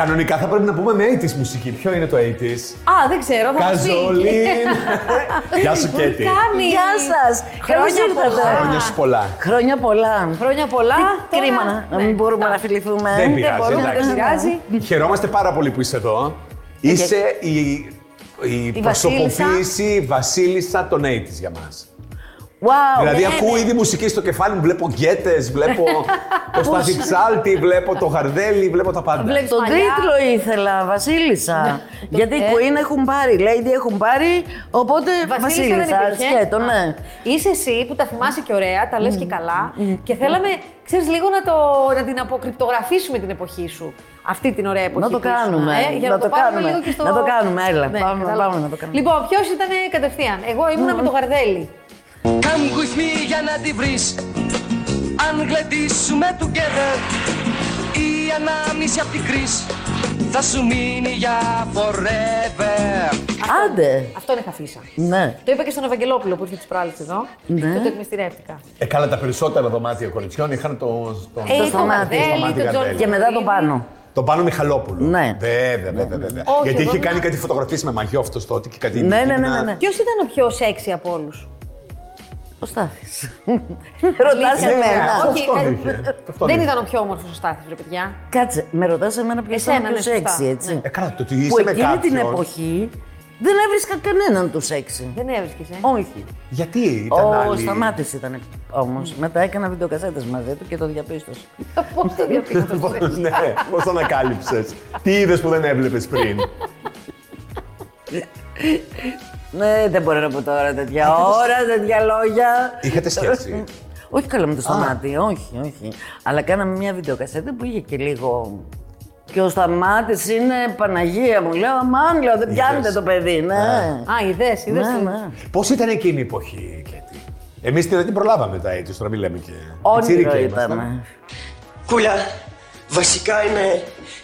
Κανονικά θα πρέπει να πούμε με 80's μουσική. Ποιο είναι το 80's? Α, δεν ξέρω, θα μας πει. Καζολίν. Γεια σου, Κέτι. Κάνει. Γεια σας! Χρόνια πολλά. Χρόνια σου πολλά. Χρόνια πολλά. Χρόνια πολλά. Τι Τώρα- Κρίμα να- να Ναι. μην μπορούμε να φιληθούμε. Δεν πειράζει, μπορούμε, εντάξει. δεν πειράζει. Χαιρόμαστε πάρα πολύ που είσαι εδώ. Είσαι η, η, Η προσωποποίηση βασίλισσα των 80's για μας. Wow. δηλαδή ναι, ακούω ναι. ήδη μουσική στο κεφάλι μου, βλέπω γκέτες, βλέπω το Στάθη Ψάλτη, βλέπω το Γαρδέλη, βλέπω τα πάντα. Βλέπεις Τον μαλλιά. τίτλο ήθελα, Βασίλισσα. Γιατί ε. Queen έχουν πάρει, Lady έχουν πάρει, οπότε Βασίλισσα δεν Βασίλισσα. υπήρχε. Σκέτο, ναι. Είσαι εσύ που τα θυμάσαι και ωραία, τα λες και καλά και θέλαμε, ξέρεις, λίγο να, το, να την αποκρυπτογραφήσουμε την εποχή σου. Αυτή την ωραία εποχή. Να το που ήσουν, κάνουμε, ε, για να να, το το, πάρουμε κάνουμε. λίγο και στο... Να το κάνουμε, έλα, πάμε, κατάλαβα. πάμε να το κάνουμε. Λοιπόν, ποιος ήταν κατευθείαν; Εγώ ήμουνα με το Γαρδέλη. Come with me για να τη βρεις Αν γλεντήσουμε together Η ανάμνηση απ' την κρίση Θα σου μείνει για forever Άντε. Αυτό είχα αφίσα. Ναι. Το είπα και στον Ευαγγελόπουλο που ήρθε τις προάλλες εδώ Ναι. και το εκμυστηρεύτηκα. Ε, καλά, τα περισσότερα δωμάτια κοριτσιών είχαν το. το... Ε, το σταμάτη, Γαρδέλη, σταμάτη τον Γαρδέλη. Τζον Και μετά το πάνω. Το πάνω Μιχαλόπουλο. Ναι. Βέβαια, βέβαια, βέβαια. Όχι, Γιατί εγώ είχε ήμουν- κάνει κάτι φωτογραφίες με μαγιό αυτός τότε και κάτι. Ναι, ναι, ναι, μπικίνι. ναι, ναι. Ποιος ήταν ο πιο σεξι από όλους; Ο Στάθης. Ρωτάς Ναι, εμένα. αυτό Όχι, αυτόν ε, είχε. Αυτό Δεν είχε. ήταν ο πιο όμορφος ο Στάθης, ρε παιδιά. Κάτσε, με ρωτάς εμένα ποιος Εσένα, ήταν ναι, πιο σωστά. σεξι, έτσι. Ε, καλά, το ότι Που είσαι με εκείνη την κάποιον. εποχή δεν έβρισκα κανέναν τους σεξι. Δεν έβρισκες, ε. Όχι. Γιατί ήταν Ο άλλη. Σταμάτης ήταν όμως. Μετά έκανα βιντεοκασέτες μαζί του και το διαπίστωσα. Πώς το διαπίστωσες; ναι, πώς το ανακάλυψες; Τι είδες που δεν έβλεπες πριν; Ναι, δεν μπορώ να πω τώρα τέτοια ώρα, τέτοια λόγια. Είχατε σχέση. Όχι καλά με το σταμάτη, όχι, όχι. Αλλά κάναμε μια βιντεοκασέτα που είχε και λίγο. Και ο Σταμάτης είναι Παναγία μου. Λέω, αμάν, λέω, δεν πιάνετε το παιδί, ναι. Α, είδες, είδες. Ναι, τι- ναι. Πώς ήταν εκείνη η εποχή, Κέτι; Εμείς την την προλάβαμε τα έτσι, τώρα μιλάμε και. Όνειρο τσίρικα ήμασταν. ήταν. Κούλα, βασικά είμαι,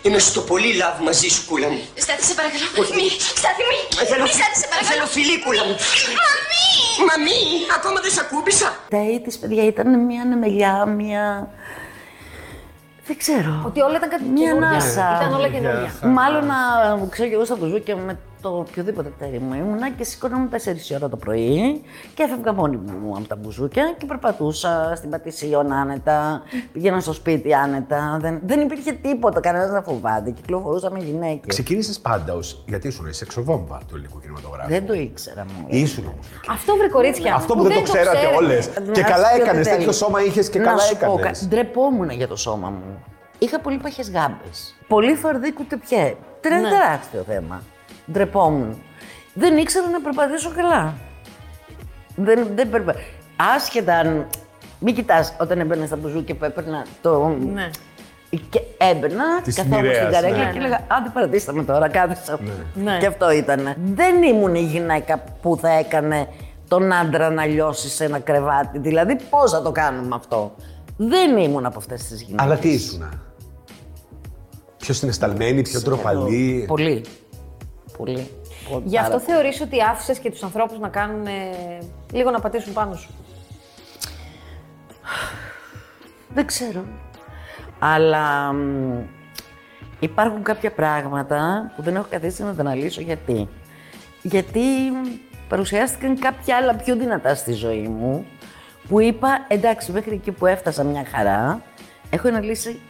είμαι στο πολύ love μαζί σου, κούλα μου. Στάθη, σε παρακαλώ. Μη, Στάθη, μη. Ε, Θέλω, Μη, Στάθη, σε παρακαλώ. θέλω φιλί, κούλα μου. Μαμί! Μαμί, ακόμα δεν σ' ακούμπησα. Τα της παιδιά ήταν μια νεμελιά, μια. Δεν ξέρω. Ότι όλα ήταν κάτι Μια καινούργια. ανάσα. Ήταν όλα καινούργια. Μάλλον να ξέρω και εγώ στα μπουζούκια με το οποιοδήποτε πτέρι μου ήμουνα και σηκώναμε 4 ώρα το πρωί και έφευγα μόνη μου από τα μπουζούκια και περπατούσα στην Πατησίων άνετα, πήγαινα στο σπίτι άνετα. Δεν, δεν υπήρχε τίποτα, κανένας να φοβάται. Κυκλοφορούσα με γυναίκες. Ξεκίνησες πάντα ως. Γιατί ήσουν σεξοβόμβα του ελληνικού κινηματογράφου. Δεν το ήξερα μου. Ήσουν όμως. Αυτό βρε κορίτσια. Αυτό που δεν το ξέρατε ξέρετε. όλες. Και Να καλά σου πω έκανες. τι Τέτοιο θέλει. σώμα είχες και Να καλά σου πω, έκανες. κα- ντρεπόμουν για το σώμα μου. Είχα πολύ παχές γάμπες. Πολύ φαρδί κουτεπιέ. Ήταν Ναι. τεράστιο θέμα. Ντρεπόμουν. Δεν ήξερα να περπατήσω καλά. Δεν, δεν περπα... Άσχετα αν. Μην κοιτάς όταν έμπαινα στα μπουζούκια που έπαιρνα το. Ναι. Και έμπαινα, Της καθόμουν στην μοιραίας, καρέκλα ναι. και έλεγα Άντε παρατήστε με τώρα, κάθισα. Ναι. Και αυτό ήταν. Δεν ήμουν η γυναίκα που θα έκανε τον άντρα να λιώσει σε ένα κρεβάτι. Δηλαδή, πώς θα το κάνουμε αυτό; Δεν ήμουν από αυτές τις γυναίκες. Αλλά τι ήσουν. Πιο συναισθαλμένη, πιο ντροπαλή. Πολύ. Πολύ. Γι' αυτό θεωρείς ότι άφησες και τους ανθρώπους να κάνουν ε, λίγο να πατήσουν πάνω σου; Δεν ξέρω. Αλλά μ, υπάρχουν κάποια πράγματα που δεν έχω καθίσει να τα αναλύσω γιατί. Γιατί μ, παρουσιάστηκαν κάποια άλλα πιο δυνατά στη ζωή μου που είπα εντάξει μέχρι εκεί που έφτασα μια χαρά έχω αναλύσει,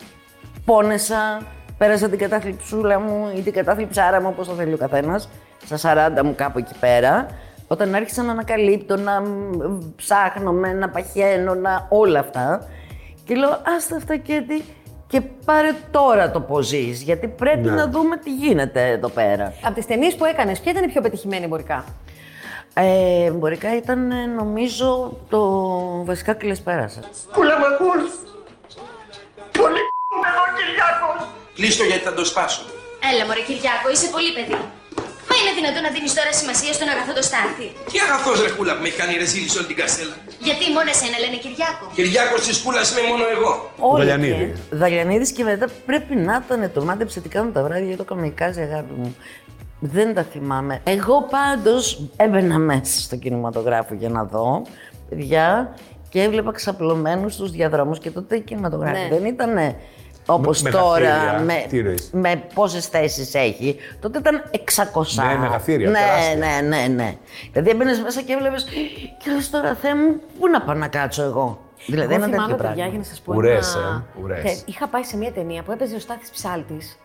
πόνεσα, πέρασα την κατάθλιψούλα μου ή την κατάθλιψάρα μου όπως το θέλει ο καθένας στα 40 μου κάπου εκεί πέρα όταν άρχισα να ανακαλύπτω, να μ, ψάχνομαι, να παχαίνω, να όλα αυτά και λέω άστα αυτά και τι και πάρε τώρα το πώς ζεις, γιατί πρέπει Ναι. να δούμε τι γίνεται εδώ πέρα. Από τις ταινίες που έκανες, ποια ήταν η πιο πετυχημένη εμπορικά; Ε, εμπορικά ήταν ε, νομίζω το βασικά κλεσπέρασα. Κούλα μου Κλείστο γιατί θα το σπάσω Έλα, μωρέ Κυριάκο, είσαι πολύ παιδί. Μα είναι δυνατόν να δίνεις τώρα σημασία στον αγαθό το στάθι. Τι αγαθός ρε κούλα που με έχει κάνει ρεζίλη σε όλη την κασέλα Γιατί μόνο εσένα λένε Κυριάκο; Κυριάκος της κούλας είμαι μόνο εγώ Όλοι Δαλιανίδη. και- Δαλιανίδης και μετά πρέπει να ήταν το μάντεψε τι κάνουν τα βράδια για το καμικάζι αγάπη μου. Δεν τα θυμάμαι. Εγώ πάντως έμπαινα μέσα στο κινηματογράφο για να δω παιδιά και έβλεπα ξαπλωμένους στους διαδρόμους και τότε οι κινηματογράφοι Ναι. δεν ήταν Όπως Με- τώρα, μεγαθύρια. με, Τι εννοείς; με πόσες θέσεις έχει, τότε ήταν 600. Ναι, μεγαθύρια, Ναι, τεράστια. ναι, ναι, ναι. Δηλαδή έμπαινες μέσα και έβλεπες. Και λες τώρα, Θεέ μου, πού να πάω να κάτσω εγώ; Δηλαδή Εγώ ένα τέτοιο θυμάμαι, παιδιά, πράγμα. για να σας πω. Ουρές, ένα- ε, ουρές. Και Είχα πάει σε μια ταινία που έπαιζε ο Στάθης Ψάλτης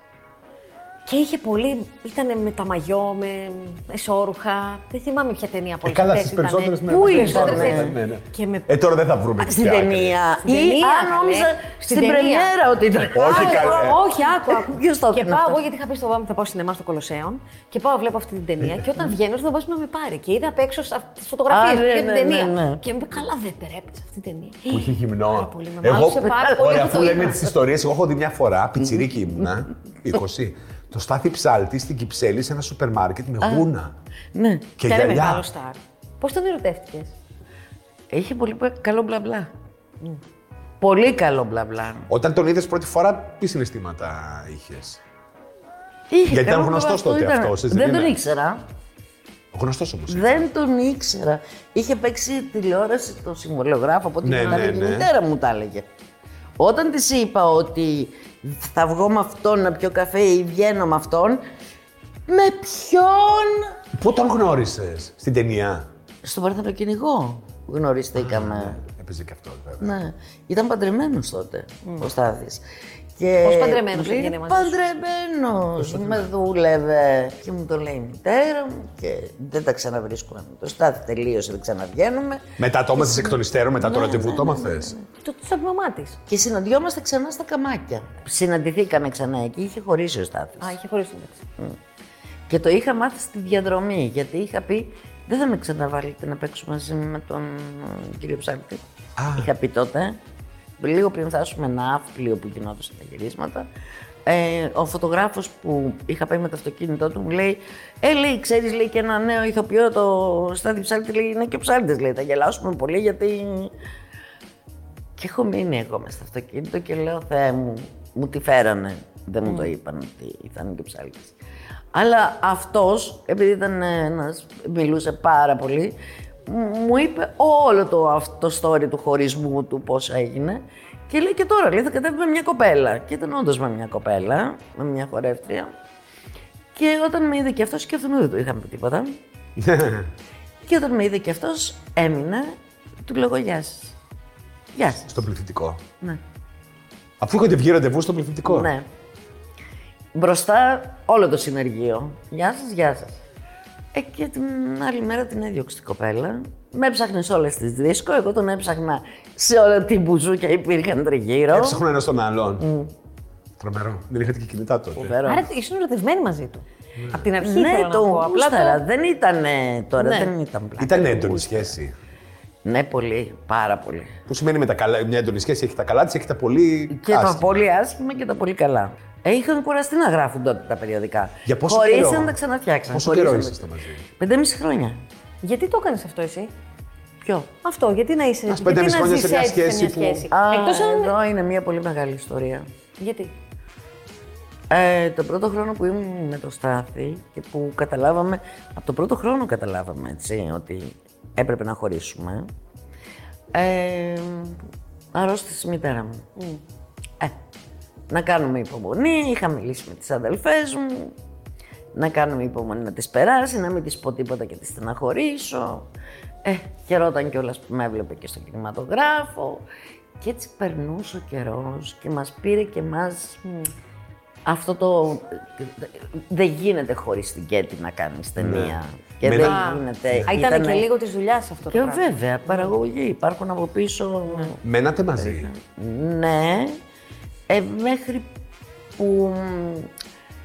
και είχε πολύ. ήταν με τα μαγιό, με εσώρουχα. Δεν θυμάμαι ποια ταινία από Ε, καλά, αυτές στις ήτανε. περισσότερες ναι. Πού ναι, είναι, ναι, περισσότερες ναι, έτσι. ναι, ναι. Και με Ε, τώρα δεν θα βρούμε Στην πια άκρη. ταινία. Στην Ή, ταινία, α, καλέ. νόμιζα Στην στην ταινία. πρεμιέρα ότι ήταν. Όχι, Άκου, καλέ. Όχι, άκου, άκου. Ποιος το Και έκανε πάω αυτό; εγώ γιατί είχα πει στο βάμα θα πάω σινεμά στο Κολοσσέον και πάω βλέπω αυτή την ταινία και όταν βγαίνω στον κόσμο να με πάρει και είδα απ' έξω τις φωτογραφίες Α, ναι, για την ναι, ταινία. ναι, ναι. Και μου είπε καλά δεν τρέπεις αυτή την ταινία. Που είχε γυμνό. Πάρα πολύ, με Εγώ, μάγωσε πάρα πολύ ωραία, που αφού το λέμε είδα. τις ιστορίες, εγώ έχω δει μια φορά, πιτσιρίκι ήμουνα, 20, το στάθι ψάλτη στην Κυψέλη σε ένα σούπερ μάρκετ με γούνα. Ναι. Και Και είναι γυαλιά. μεγάλο στάρ. Πώς τον ερωτεύτηκες; Είχε πολύ καλό μπλα μπλα. Πολύ καλό μπλα μπλα. Όταν τον είδες πρώτη φορά, τι συναισθήματα είχες; Είχε Γιατί ήταν καλό γνωστός μπλα, τότε ήταν. αυτός, έτσι Δεν δεν τον είναι; ήξερα. Γνωστός όμως. Δεν τον ήξερα. Είχε παίξει τηλεόραση το συμβολιογράφο, από ό,τι Ναι, μου τα ναι, έλεγε. ναι. Η μητέρα μου τα έλεγε. Όταν της είπα ότι θα βγω με αυτόν να πιω καφέ ή βγαίνω με αυτόν, με ποιον; Πού τον γνώρισες, στην ταινία; στον Παρθενοκυνηγό γνωριστήκαμε. Έπαιζε και αυτός, βέβαια. Ναι. Ήταν παντρεμένος τότε ο Στάθης. Και Πώς παντρεμένος μου λέει, έγινε μαζί σου; Παντρεμένος. Με δούλευε. Και μου το λέει η μητέρα μου και δεν τα ξαναβρίσκουμε. με Το Στάθη τελείωσε, δεν ξαναβγαίνουμε. Μετά το έμαθες εκ των υστέρων, μετά το Ναι, ραντεβού ναι, το ναι, έμαθες; Το στο μαμά της. Και συναντιόμαστε ξανά στα καμάκια. Συναντηθήκαμε ξανά εκεί, είχε χωρίσει ο Στάθης. Α, είχε χωρίσει μεταξύ. Και το είχα μάθει στη διαδρομή, γιατί είχα πει δεν θα με ξαναβάλετε να παίξω μαζί με τον ε, κύριο Ψάλτη. Είχα πει τότε, λίγο πριν φτάσουμε ένα αύπλιο που γινόταν τα γυρίσματα, ε, ο φωτογράφος που είχα πάει με το αυτοκίνητό του μου λέει «Ε, λέει, ξέρεις, λέει, και ένα νέο ηθοποιό, το Στάδι Ψάλτη, λέει, είναι και ο Ψάλτης, λέει, θα γελάσουμε πολύ γιατί...» Και έχω μείνει εγώ μες στο αυτοκίνητο και λέω «Θεέ μου, μου τη φέρανε». Δεν μου το είπαν ότι θα είναι και ψάλτης. Αλλά αυτός, επειδή ήταν ένας, μιλούσε πάρα πολύ, μου- μου είπε όλο το αυτό story του χωρισμού του πώς έγινε και λέει και τώρα, λέει, θα κατέβει με μια κοπέλα. Και ήταν όντως με μια κοπέλα, με μια χορεύτρια. Και όταν με είδε και αυτός, και αυτόν δεν του είχαμε πει τίποτα. και όταν με είδε και αυτός, έμεινε, του λέγω γεια σας. Γεια σας. Στο πληθυντικό. Ναι. Αφού είχατε βγει ραντεβού στο πληθυντικό. Ναι. Μπροστά όλο το συνεργείο. Γεια σας, γεια σας. Ε, και την άλλη μέρα την έδιωξε την κοπέλα. Με έψαχνε σε όλες τις δίσκο, εγώ τον έψαχνα σε όλα την μπουζούκια υπήρχαν τριγύρω. Έψαχναν ένα τον άλλον. Τρομερό. Δεν είχατε και κινητά τότε. Φοβερό. Άρα ήσουν ερωτευμένοι μαζί του. Από την αρχή Ναι, θέλω να το πω. Απλά γούσταρα. το... Δεν ήταν τώρα, Ναι. δεν ήταν πλάκα. Ήταν Το έντονη γούσταρα. σχέση. Ναι, πολύ, πάρα πολύ. Που σημαίνει με τα καλά, μια έντονη σχέση έχει τα καλά της, έχει τα πολύ. Και τα άσχημα. πολύ άσχημα και τα πολύ καλά. Ε, είχαν κουραστεί να γράφουν τότε τα περιοδικά. Για πόσο Χωρίσαν καιρό; να τα ξαναφτιάξαν. Πόσο καιρό Χωρίσαν. ήσασταν μαζί; Πεντέμιση χρόνια. Γιατί το έκανες αυτό εσύ; Ποιο; Αυτό, γιατί να είσαι. Ας γιατί πέντε να χρόνια σε ζεις μια έτσι σχέση που- Α, Εκτός αν. εδώ είναι μια πολύ μεγάλη ιστορία. Γιατί; Ε, το πρώτο χρόνο που ήμουν με το Στάθη και που καταλάβαμε, από το πρώτο χρόνο καταλάβαμε έτσι, ότι έπρεπε να χωρίσουμε, ε, αρρώστησε η μητέρα μου. Ε, να κάνουμε υπομονή, είχα μιλήσει με τις αδελφές μου, να κάνουμε υπομονή να τις περάσει, να μην τις πω τίποτα και τις στεναχωρήσω. Ε, χαιρόταν κιόλας που με έβλεπε και στο κινηματογράφο. Και έτσι περνούσε ο καιρός και μας πήρε και μας αυτό το... Δεν γίνεται χωρίς την Κέτη να κάνεις ταινία. Και Με δεν ένα- γίνεται. Α, ήταν Ήτανε- και λίγο της δουλειάς αυτό το Και πράγμα. βέβαια, παραγωγή. Υπάρχουν από πίσω... Μένατε μαζί; Ναι, ε, μέχρι που μ,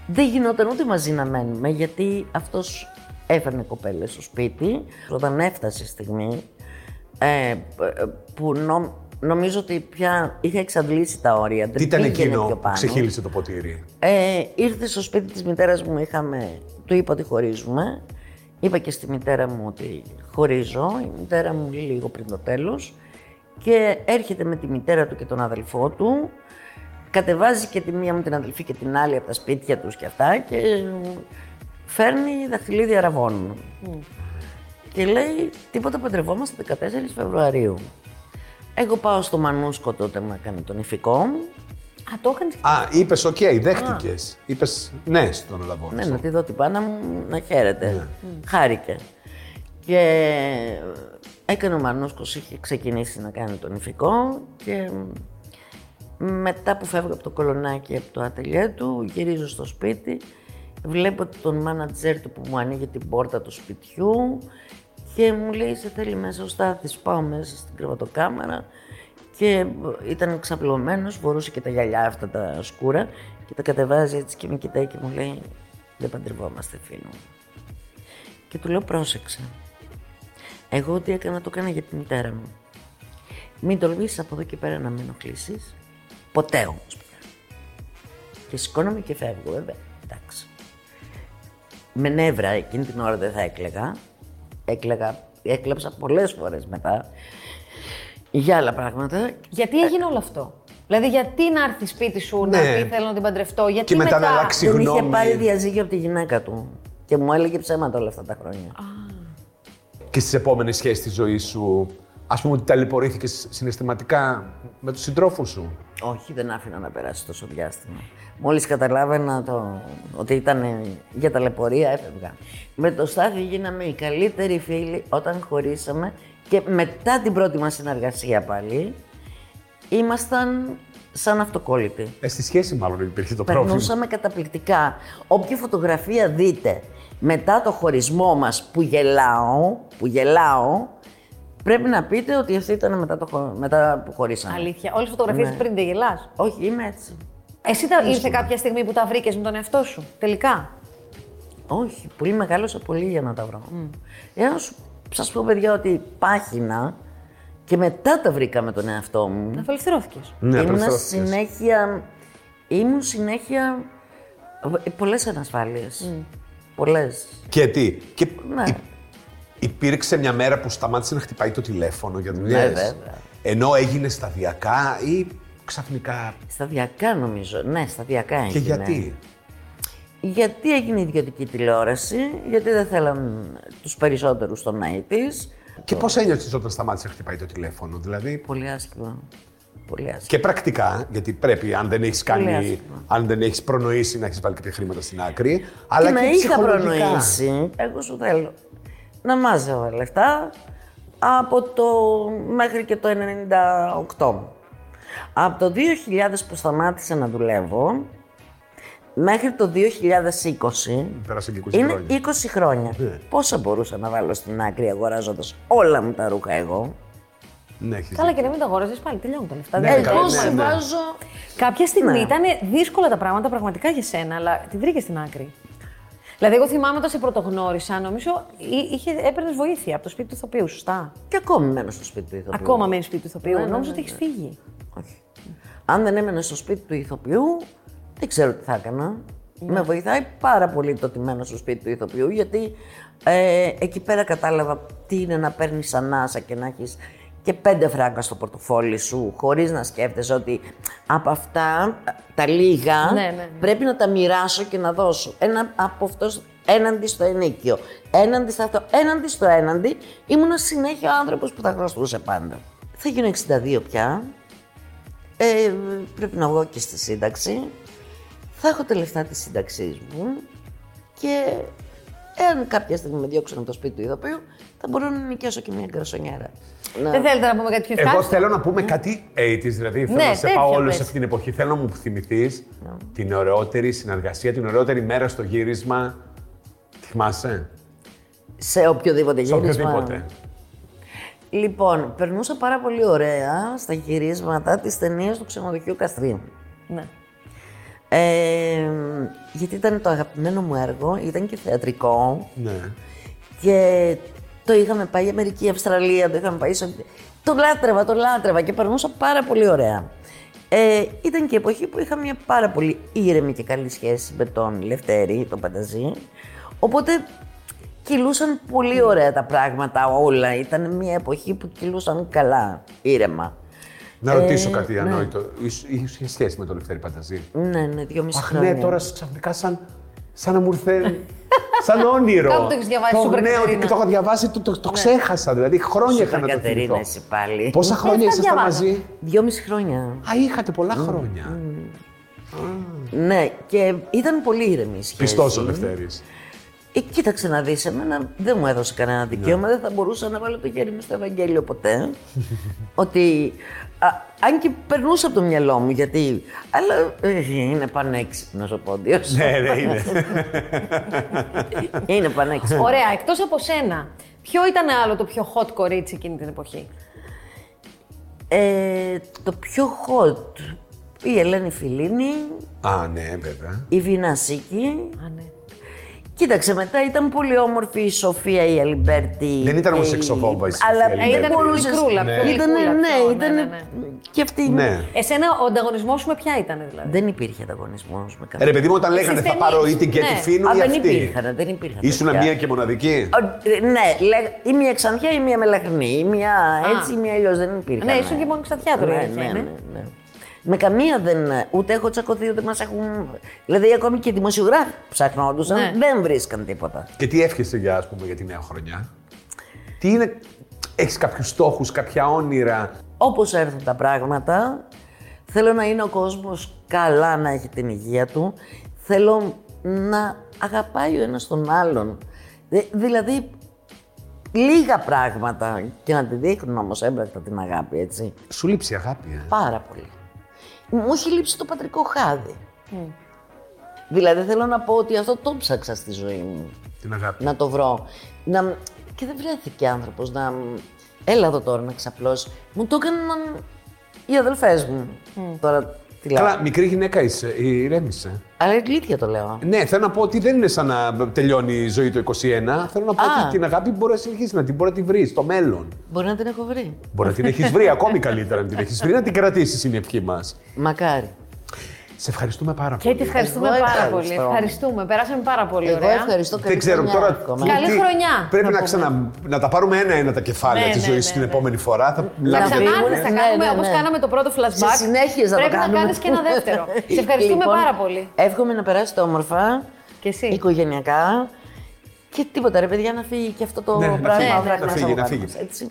δεν γινόταν ούτε μαζί να μένουμε, γιατί αυτός έφερνε κοπέλες στο σπίτι. Όταν έφτασε η στιγμή, ε, π- που νο- νομίζω ότι πια είχα εξαντλήσει τα όρια. Τι δεν ήταν πήγαινε εκείνο πιο που πάνω. ξεχύλισε το ποτήρι; Ε, ήρθε στο σπίτι της μητέρας μου, είχαμε, του είπα ότι χωρίζουμε. Είπα και στη μητέρα μου ότι χωρίζω. Η μητέρα μου λίγο πριν το τέλος. Και έρχεται με τη μητέρα του και τον αδελφό του. Κατεβάζει και τη μία μου την αδελφή και την άλλη από τα σπίτια τους και αυτά και φέρνει δαχτυλίδια ραβών. Και λέει τίποτα παντρευόμαστε 14 Φεβρουαρίου. Εγώ πάω στο Μανούσκο τότε να κάνει το νυφικό Α, το έκανε. Α, είπες, οκ, δέχτηκες. Είπες ναι στον Λαβό. Ναι, να τη δω την μάνα μου να χαίρεται. Χάρηκε. Και έκανε ο Μανούσκος, είχε ξεκινήσει να κάνει το νυφικό και μετά που φεύγω από το Κολωνάκι από το ατελιέ του, γυρίζω στο σπίτι, βλέπω τον μάνατζέρ του που μου ανοίγει την πόρτα του σπιτιού και μου λέει σε θέλει μέσα ο Στάθης, πάω μέσα στην κρεβατοκάμαρα και ήταν ξαπλωμένος, φορούσε και τα γυαλιά αυτά τα σκούρα και τα κατεβάζει έτσι και με κοιτάει και μου λέει δεν παντρευόμαστε φίλο μου. Και του λέω πρόσεξε. Εγώ ό,τι έκανα το έκανα για τη μητέρα μου. Μην τολμήσεις από εδώ και πέρα να με ενοχλήσεις. Ποτέ όμως πια. Και σηκώνομαι και φεύγω βέβαια. Εντάξει. Με νεύρα εκείνη την ώρα δεν θα έκλαιγα. Έκλαιγα, έκλαψα πολλές φορές μετά. Για άλλα πράγματα. Γιατί έγινε όλο αυτό; Δηλαδή, γιατί να έρθει σπίτι σου να Ναι. πει θέλω να την παντρευτώ, γιατί Και μετά να αλλάξει Δεν είχε γνώμη. πάρει διαζύγιο από τη γυναίκα του. Και μου έλεγε ψέματα όλα αυτά τα χρόνια. Και στις επόμενες σχέσεις της ζωής σου, ας πούμε ότι ταλαιπωρήθηκε συναισθηματικά με τους συντρόφους σου; Όχι, δεν άφηνα να περάσει τόσο διάστημα. Μόλις καταλάβαινα το, ότι ήταν για ταλαιπωρία, έφευγα. Με το Στάθη γίναμε οι καλύτεροι φίλοι όταν χωρίσαμε και μετά την πρώτη μας συνεργασία πάλι, ήμασταν σαν αυτοκόλλητοι. Ε, στη σχέση μάλλον υπήρχε το πρόβλημα. Περνούσαμε καταπληκτικά. Όποια φωτογραφία δείτε μετά το χωρισμό μας που γελάω, που γελάω, πρέπει να πείτε ότι αυτή ήταν μετά, το, χω- μετά που χωρίσαμε. Αλήθεια. Όλες τις φωτογραφίες Ναι. πριν δεν γελάς. Όχι, είμαι έτσι. Εσύ τα, ήρθε κάποια στιγμή που τα βρήκες με τον εαυτό σου. Τελικά; Όχι, πολύ μεγάλωσα πολύ για να τα βρω. Για να σου σας πω, παιδιά, ότι πάχυνα και μετά τα βρήκα με τον εαυτό μου. Απελευθερώθηκες. Ναι, Ήμουν απελευθερώθηκες. συνέχεια, ήμουν συνέχεια ε, πολλές ανασφάλειες. Πολλές. Και τι; Και Ναι. Υ- υπήρξε μια μέρα που σταμάτησε να χτυπάει το τηλέφωνο για δουλειές. Ναι, βέβαια. Ενώ έγινε σταδιακά ή ξαφνικά; Σταδιακά νομίζω. Ναι, σταδιακά έγινε. Και γιατί; Γιατί έγινε ιδιωτική τηλεόραση, γιατί δεν θέλαν τους περισσότερους στον ΑΕΤΙΣ. Και πώς ένιωσε όταν σταμάτησε να χτυπάει το τηλέφωνο, δηλαδή; Πολύ άσχημα. Πολύ άσχημα. Και πρακτικά, γιατί πρέπει, αν δεν έχεις Πολύ κάνει. άσχημα. Αν δεν έχεις προνοήσει να έχεις βάλει κάποια χρήματα στην άκρη. Αλλά και και, να είχα ψυχολογικά. προνοήσει, εγώ σου θέλω, να μάζευα λεφτά από το μέχρι και το 98. Από το 2000 που σταμάτησα να δουλεύω, μέχρι το 2020, Πέρασε και 20 είναι χρόνια. 20 χρόνια. Ναι. Πόσα μπορούσα να βάλω στην άκρη αγοράζοντας όλα μου τα ρούχα εγώ; Ναι, έχεις Καλά, δίκιο. και να μην τα αγόραζε πάλι. Τελειώνουν τα λεφτά. Ναι, Δεν- καλά, εγώ ναι, σου ναι. βάζω... Κάποια στιγμή Ναι. ήταν δύσκολα τα πράγματα πραγματικά για σένα, αλλά τη βρήκες στην άκρη. Δηλαδή, εγώ θυμάμαι όταν σε πρωτογνώρισα, νομίζω είχε, έπαιρνες βοήθεια από το σπίτι του ηθοποιού, σωστά; Και ακόμη μένω στο σπίτι του ηθοποιού. Ακόμα μένεις σπίτι του ηθοποιού; Ναι, ναι, Νόμιζα ναι, ότι έχεις ναι. φύγει. Όχι. Αν δεν έμενε στο σπίτι του ηθοποιού, δεν ξέρω τι θα έκανα. Με βοηθάει πάρα πολύ το ότι μένω στο σπίτι του ηθοποιού, γιατί ε, εκεί πέρα κατάλαβα τι είναι να παίρνεις ανάσα και να έχεις και πέντε φράγκα στο πορτοφόλι σου, χωρίς να σκέφτεσαι ότι από αυτά τα λίγα Ναι, ναι, ναι. πρέπει να τα μοιράσω και να δώσω. Ένα από αυτός έναντι στο ενίκιο, έναντι στο αυτό, έναντι στο έναντι, ήμουν συνέχεια ο άνθρωπος που θα χρωστούσε πάντα. Θα γίνω 62 πια. Ε, πρέπει να βγω και στη σύνταξη. Θα έχω τα λεφτά της σύνταξής μου και εάν κάποια στιγμή με διώξουν από το σπίτι του ηθοποιού, θα μπορώ να νοικιάσω και μια γκαρσονιέρα. Να- Δεν θέλετε να πούμε κάτι πιο Εγώ ευχάριστο. θέλω να πούμε κάτι 80s, δηλαδή θέλω Ναι, να σε τέτοια πάω όλο πες. σε αυτή την εποχή. Θέλω να μου θυμηθείς την ωραιότερη συνεργασία, την ωραιότερη μέρα στο γύρισμα. Τη θυμάσαι; Σε οποιοδήποτε Σε γύρισμα. οποιοδήποτε. Λοιπόν, περνούσα πάρα πολύ ωραία στα γυρίσματα της ταινίας του ξενοδοχείου Καστρίου. Ναι. Ε, γιατί ήταν το αγαπημένο μου έργο, ήταν και θεατρικό. Ναι. Και το είχαμε πάει Αμερική, Αυστραλία, το είχαμε πάει σε... Το λάτρευα, το λάτρευα και περνούσα πάρα πολύ ωραία. Ε, ήταν και η εποχή που είχα μια πάρα πολύ ήρεμη και καλή σχέση με τον Λευτέρη, τον Πανταζή. Οπότε κυλούσαν πολύ ωραία τα πράγματα όλα. Ήταν μια εποχή που κυλούσαν καλά, ήρεμα. Να ρωτήσω Ε, κάτι ναι. ανόητο. Ήσου- Είχε σχέση με τον Λευτέρη Πανταζή; Ναι, ναι, δυόμιση Αχ, χρόνια. ναι, τώρα ξαφνικά σαν, σαν να μου ήρθε. Σαν όνειρο. Κάπου το έχεις διαβάσει, Το- Σούπερ Ναι, ότι Κατερίνα. το έχω διαβάσει, το, το, το ξέχασα. Δηλαδή χρόνια είχα να το Κατερίνα, θυμηθώ. εσύ πάλι. Πόσα χρόνια τα ήσασταν διαβάζω. μαζί; Δυόμιση χρόνια. Α, είχατε πολλά χρόνια. Ναι, και ήταν πολύ ήρεμη η σχέση. Πιστός ο Λευτέρης. Ε, κοίταξε να δεις, εμένα δεν μου έδωσε κανένα δικαίωμα, δεν θα μπορούσα να βάλω το χέρι μου στο Ευαγγέλιο ποτέ. ότι, α, αν και περνούσε από το μυαλό μου, γιατί, αλλά ε, είναι πανέξυπνος ο Πόντιος. Ναι, ναι, είναι. είναι πανέξυπνος. Ωραία, εκτός από σένα, ποιο ήταν άλλο το πιο hot κορίτσι εκείνη την εποχή; ε, το πιο hot, η Ελένη Φιλίνη, Α, ναι, βέβαια. η Βίνα Ασίκη. Α, ναι. Κοίταξε, μετά ήταν πολύ όμορφη η Σοφία η Αλιμπέρτη. Δεν ήταν όμως η- σεξοβόμβα η Σοφία Αλλά Αλιμπέρτη. ήταν μπορούσες- μικρούλα, πιο Ήταν, γλυκούλα, ναι, πιο- ήταν. ναι, ναι, ναι. Και αυτή. Ναι. Εσένα ο ανταγωνισμός σου με ποια ήταν δηλαδή; Δεν υπήρχε ανταγωνισμός με Ε, κανένα. Ρε παιδί μου, όταν λέγανε θα ταινίες. πάρω ή την Κέτι Ναι. Φίνου Α, ή δεν αυτή. υπήρχαν, δεν υπήρχαν. Ήσουν τέτοια. μία και μοναδική; Ο- ε, Ναι, λέγα- ή μία ξανθιά ή μία μελαχρινή. Ή μία έτσι ή μία αλλιώς δεν υπήρχαν. Ναι, ήσουν και μόνο ξανθιά τώρα, η Ναι, αλήθεια ναι, είναι. ναι, ναι. Με καμία δεν. Ούτε έχω τσακωθεί, ούτε μας έχουν. Δηλαδή, ακόμη και οι δημοσιογράφοι που ψαχνόντουσαν Ναι. δεν βρίσκαν τίποτα. Και τι εύχεσαι για, ας πούμε, για τη νέα χρονιά; Τι είναι, έχεις κάποιους στόχους, κάποια όνειρα; Όπως έρθουν τα πράγματα, θέλω να είναι ο κόσμος καλά, να έχει την υγεία του. Θέλω να αγαπάει ο ένας τον άλλον. Δη- δηλαδή, λίγα πράγματα και να τη δείχνουν όμως έμπρακτα την αγάπη, έτσι. Σου λείψει η αγάπη, ε; Πάρα πολύ. Μου έχει λείψει το πατρικό χάδι. Δηλαδή θέλω να πω ότι αυτό το ψάξα στη ζωή μου. Την αγάπη. Να το βρω. Να... Και δεν βρέθηκε άνθρωπος να... Έλα εδώ τώρα να ξαπλώσει. Μου το έκαναν οι αδελφές μου. Τώρα τι λέω. Καλά, μικρή γυναίκα είσαι, ηρέμησε. Αλλά αλήθεια το λέω. Ναι, θέλω να πω ότι δεν είναι σαν να τελειώνει η ζωή το 21. Θέλω να πω Α. ότι την αγάπη μπορεί να συνεχίσει να την μπορεί να τη βρεις στο μέλλον. Μπορεί να την έχω βρει. Μπορεί να την έχεις βρει ακόμη καλύτερα να την έχεις βρει, να την κρατήσεις είναι η ευχή μας. Μακάρι. Σε ευχαριστούμε πάρα Και πολύ. τι ευχαριστούμε Εγώ πάρα ευχαριστώ. πολύ. Ευχαριστούμε. Περάσαμε πάρα πολύ Εγώ ωραία. ευχαριστώ καλή Δεν ξέρω χρονιά, τώρα. εύχομαι. Καλή τι- χρονιά, Πρέπει να να, πούμε. ξανα, να τα πάρουμε ένα-ένα τα κεφάλαια Ναι, της ναι, ζωής ναι, την ναι. επόμενη φορά. Θα Θα μιλάμε ξανάρθεις, ξανάρθει, θα Ναι, κάνουμε ναι, όπως ναι. κάναμε το πρώτο flashback. Σε συνέχεια θα Πρέπει το να κάνουμε. κάνεις και ένα δεύτερο. Σε ευχαριστούμε Λοιπόν, πάρα πολύ. Εύχομαι να περάσετε όμορφα. Και εσύ. Οικογενειακά. Και τίποτα ρε παιδιά να φύγει και αυτό το Ναι, να πράγμα. φύγει, ο δράκονας να φύγει, από να πάνω φύγει. μας, Έτσι.